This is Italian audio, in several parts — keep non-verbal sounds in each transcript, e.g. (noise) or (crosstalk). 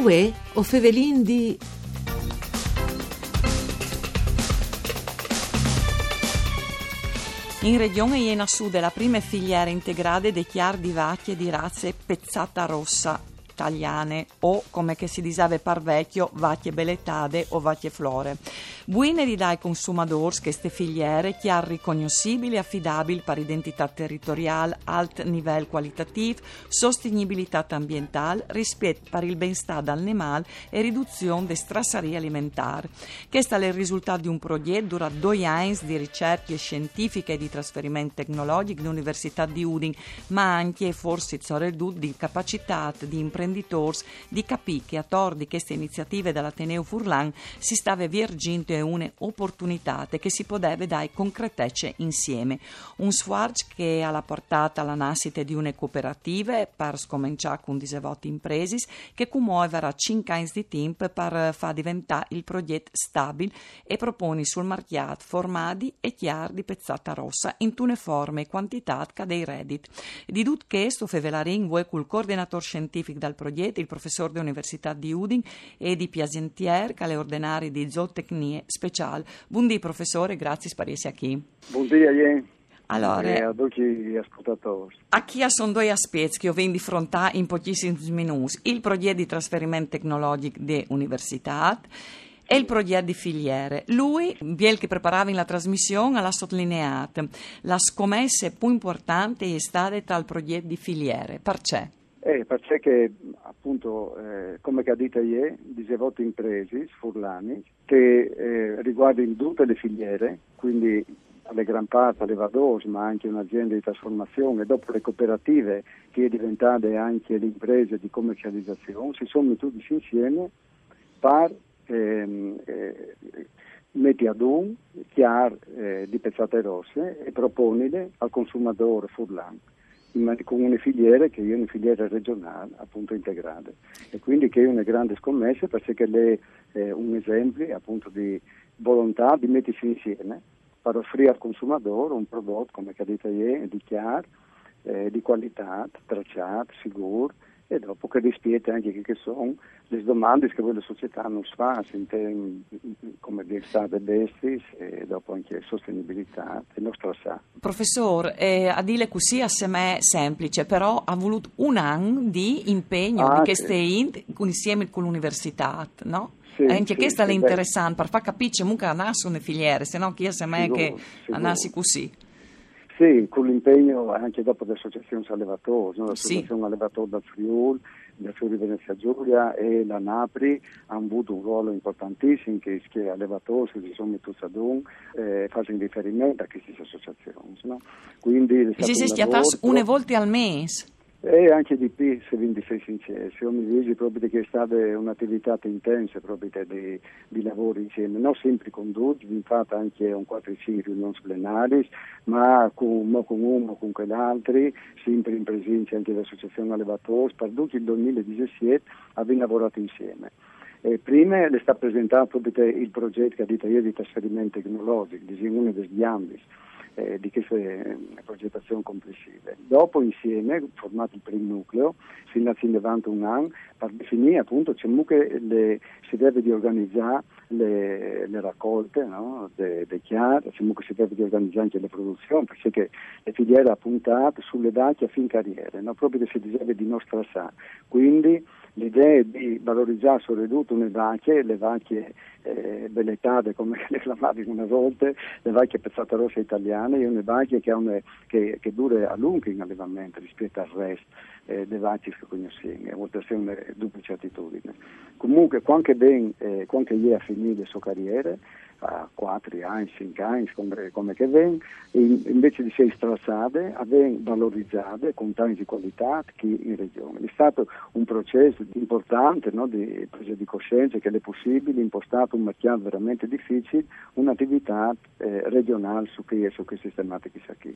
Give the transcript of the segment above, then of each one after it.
Uè, o fevelin di... In regione Iena Sud è la prima filiera integrale dei chiar di vacche di razze pezzata rossa italiane o come che si disave par vecchio vacche beletade o vacche flore. Buine di dai consumatori che ste filiere chiar riconoscibili e affidabili per identità territoriale, alt livello qualitativo, sostenibilità ambientale, rispetto per il benestare animale e riduzione delle strasserie alimentari. Questo è il risultato di un progetto dura due anni di ricerche scientifiche e di trasferimento tecnologico dell'Università di Udine, ma anche e forse di capacità di imprenditori di capire che a tordi queste iniziative dell'Ateneo Furlan si stava vergendo un'opportunità che si poteva dare concretezze insieme. Un sforzo che ha la portata alla nascita di una cooperativa per scominciare con disevoti imprese che commuoverà 5 anni di tempo per far diventare il progetto stabile e propone sul mercato formati e chiari di pezzata rossa in tune forme e quantità dei reddit. Di tutto questo Fevelarin vuoi col coordinatore scientifico del progetto, il professore dell'Università di Udine e di Piasentier, che è ordinario di zootecnie speciali. Buondì professore, grazie per essere qui. Buondì a lei. Allora, e a tutti gli ascoltatori. A chi sono due aspetti che io vengo di frontare in pochissimi minuti? Il progetto di trasferimento tecnologico dell'università e il progetto di filiere. Lui, Biel che preparava la trasmissione, ha sottolineato la scommessa più importante è stata tra il progetto di filiere. Perché? Eh, perché appunto, eh, come dite ieri, dicevo imprese, sfurlani, che eh, riguardano tutte le filiere, quindi alle gran parte alle Vados, ma anche un'azienda di trasformazione, dopo le cooperative che è diventate anche le imprese di commercializzazione, si sono tutti insieme per ehm, eh, metti ad un chiar eh, di pezzate rosse e proponile al consumatore furlan con una filiera che è una filiera regionale appunto integrata e quindi che è una grande scommessa perché è eh, un esempio appunto di volontà di mettersi insieme per offrire al consumatore un prodotto come capite ieri di chiaro, eh, di qualità, tracciato, sicuro e dopo che rispetta anche che sono le domande che voi la società non fa in come di state bestis e dopo anche sostenibilità e non stressare. Professor, eh, a dire così a me semplice, però ha voluto un anno di impegno ah, di che sì. insieme con l'università, no? Sì, anche sì, questa sì, è interessante per far capire che non nascono le filiere, se no chi è me che nasce così. Sì, con l'impegno anche dopo dell'associazione allevatori, no? l'associazione sì. allevatori del Friuli, del Friuli Venezia Giulia e la Napri hanno avuto un ruolo importantissimo che, che allevatori si sono messi ad un eh, fanno riferimento a queste associazioni. No? Quindi si si schiattano una volta al mese. E anche di più, se vi sei sincero, io mi vedo proprio che è stata un'attività intensa di, di lavoro insieme, non sempre condotti, infatti anche un 4-5 riunioni plenari, ma con, con uno, con quell'altro, sempre in presenza anche dell'Associazione Allevatori, per tutto il 2017 abbiamo lavorato insieme. Eh, prima le sta presentando il progetto che ha detto io di trasferimento tecnologico, di uno degli ambiti eh, di queste eh, progettazioni complessive. Dopo insieme, formato il primo nucleo, si è davanti un anno per definire appunto che le, si deve di organizzare le, le raccolte no? dei de chiari, comunque si deve di organizzare anche le produzioni, perché le filiere appuntate sulle vacche a fin carriere, no? proprio che si deve di non strassare. Quindi l'idea è di valorizzare soprattutto le vacche, le vacche eh, belletate come (laughs) le chiamate una volta, le vacche pezzate rosse italiane e una vacche che, una, che, che dura a lungo in allevamento rispetto al resto eh, delle vacche che conosciamo, a volte è una duplice attitudine. Comunque, quando ben, eh, quando è finito le sue carriere, a 4 anni, 5 anni, come, come che ven, invece di essere strassate, avvengono valorizzate con tante qualità qui in regione. È stato un processo importante no, di presa di coscienza che è possibile, impostato un mercato veramente difficile, un'attività eh, regionale su, che, su queste tematiche qui.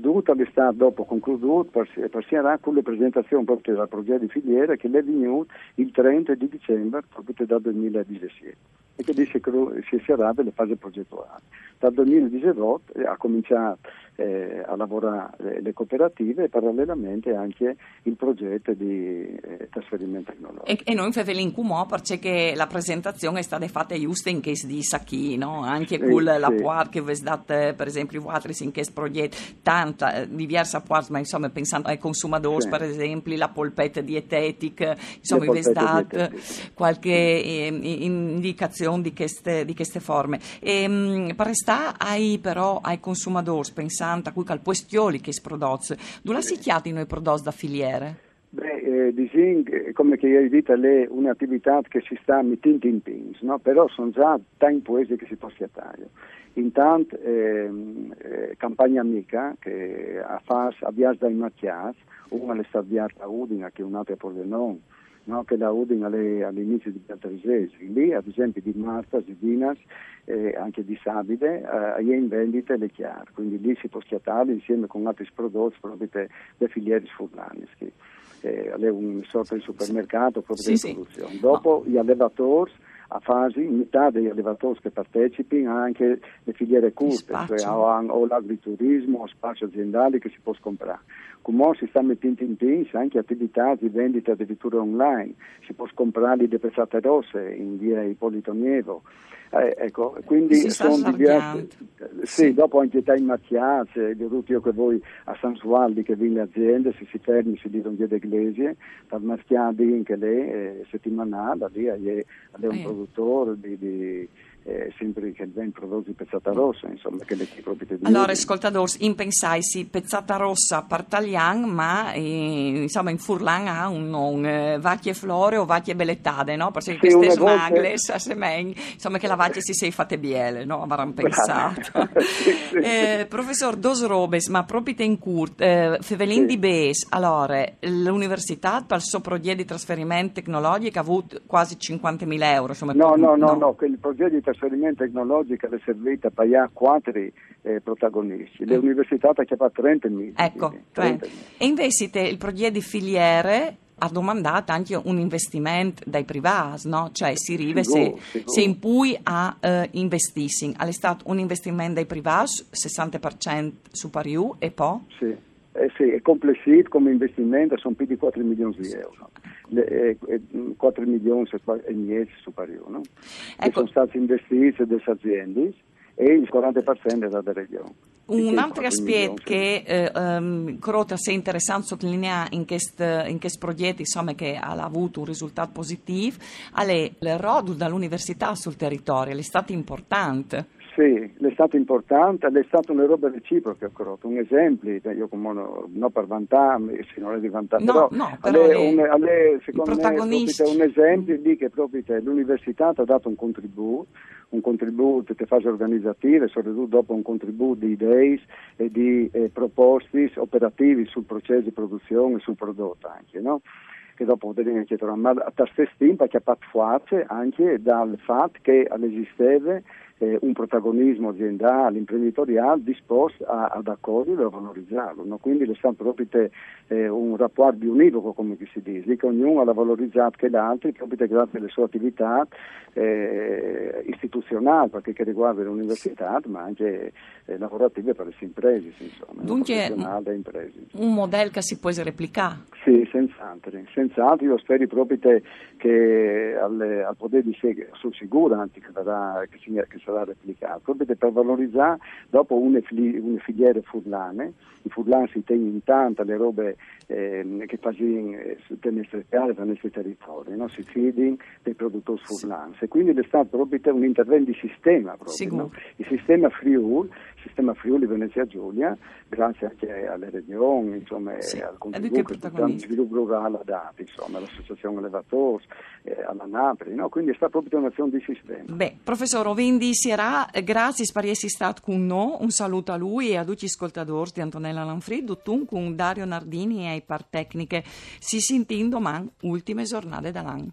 Tutto è stato dopo concluso, passerà con la presentazione proprio del progetto di filiera che è venuto il 30 di dicembre proprio dal 2017 e che dice che si sarà delle fasi progettuali. Dal 2018 ha cominciato eh, a lavorare le, cooperative e parallelamente anche il progetto di, eh, trasferimento tecnologico. E, e noi in Fevelin Cumò perché la presentazione è stata fatta giusta in case di Sacchi, no? Anche Sì, con la sì. puar che vi date, per esempio, altri in questo progetto, tanta, eh, diversa puar, ma insomma pensando ai consumatori, Sì. per esempio, la polpetta dietetica, insomma, date dietetiche. qualche eh, indicazione di queste, di queste forme. E, mh, per restare ai, però ai consumatori, pensando a cui al questioli che si prodotti, dove si chiati noi prodotti da filiere? Beh, eh, diciamo, che, come che ieri dite, è un'attività che si sta mettendo in pins, no? però sono già tanti paesi che si può schiattare. Intanto, ehm, eh, campagna amica che ha fatto avviato dai macchiati, una è stata avviata a Udina, che un'altra a Pordenone, no? che da Udina alle- all'inizio di Piantarisesi. Lì, ad esempio, di Marta, di Dinas, eh, anche di Sabide, eh, è in vendita le chiare, quindi lì si può schiattare insieme con altri prodotti proprio le filiere sfurlane. Eh, è un sorta di supermercato proprio Sì, di sì. produzione. Dopo gli allevatori a fasi, metà degli allevatori che partecipano ha anche le filiere curte, cioè o, l'agriturismo o spazio aziendali che si può comprare. Come si sta mettendo in piedi anche attività di vendita addirittura online, si può comprare le pezzate rosse in via Ippolito Nievo. Eh, ecco, quindi Si sono diverse. allargando. Sì, Sì. dopo anche in Mazziace, di tutto io che voi a San Sualdi che vi le aziende, se si fermi si dicono via d'Eglesie, per Marchiadi anche lei, eh, settimanale, lì è un Eh. Produttore di, di, eh, sempre che vende prodotti pezzata rossa, insomma, che le proprio di Allora, ascoltatori, in pensaisi pezzata rossa partalian, ma eh, insomma in Furlan ha un nome, eh, vacchie flore o vacchie bellettade, no? Perché Sì, queste una volta- (laughs) insomma che la vacchia si sei fatte biele, no? Avranno pensato. (laughs) Brava. Sì, sì, Eh, professor Dos Robes, ma proprio in curt, eh, Fevelin di Bes, allora, l'università per il suo progetto di trasferimento tecnologico ha avuto quasi 50.000 euro, insomma. No, no, no, no, che il progetto di trasferimento tecnologico è servito a pagare quattro eh, protagonisti. Le Eh. università hanno chiamato 30.000. Ecco, quindi, cioè, 30.000. e invece te- il progetto di filiere ha domandato anche un investimento dai privati, no? Cioè si arriva se, se in cui a eh, investissing. È stato un investimento dai privati, 60% superiore e poi? Sì, eh, sì, è complessivo come investimento, sono più di 4 milioni di euro. Le, eh, eh, 4 milioni e niente superiore, no? Che Ecco. sono stati investiti dalle aziende e il 40% è dalla regione. Di Un altro 4 aspetto che eh, um, crota se interessante sottolineare in questo in progetto, insomma, che ha avuto un risultato positivo, è il rodo dall'università sul territorio, è stato importante. Sì, è stato importante, è stata una roba reciproca, Croto. un esempio, io come no, non per vantarmi, sì, non è di vantarmi, No, però, no, però alle- le- un, alle- secondo me è un esempio di che proprio te, l'università ti ha dato un contributo, un contributo di fase organizzative, soprattutto dopo un contributo di idee e di eh, proposte operativi sul processo di produzione e sul prodotto anche, no? Che dopo potremo chiedere, ma a ta stessa stimpa che ha fatto forza anche dal fatto che esisteva eh, un protagonismo aziendale, imprenditoriale disposto a- ad accoglierlo e a valorizzarlo. no? Quindi è stato proprio eh, un rapporto univoco, come si dice, lì che ognuno ha valorizzato che l'altro, proprio grazie alle sue attività eh, istituzionali, perché che riguarda l'università, ma anche eh, lavorative per le imprese, insomma? Dunque. Un modello che si può replicare. Sì, senz'altro, senz'altro io spero proprio te che al, al potere di sé, sono sicuro anzi, che, sarà, che, che sarà replicato, proprio te per valorizzare dopo une, fili- une filiere furlane, i furlani si tengono in tanta le robe ehm, che fanno eh, per nostre case, per i nostri territori, no? si fidano dei produttori furlani. E quindi è stato proprio te un intervento di sistema proprio, no? il sistema Friuli, il sistema Friuli Venezia Giulia, grazie anche alle regioni, insomma, Sì, al e contributo sviluppo rurale dato, insomma, l'associazione Allevatori, eh, alla Napoli, no? quindi è stata proprio un'azione di sistema. Beh, professor Ovindi Sierà, eh, grazie per essere stato con noi. Un saluto a lui e a tutti gli ascoltatori di Antonella Lanfrido, tu con Dario Nardini e ai par tecniche. Si sentendo man ultime giornate dall'anno.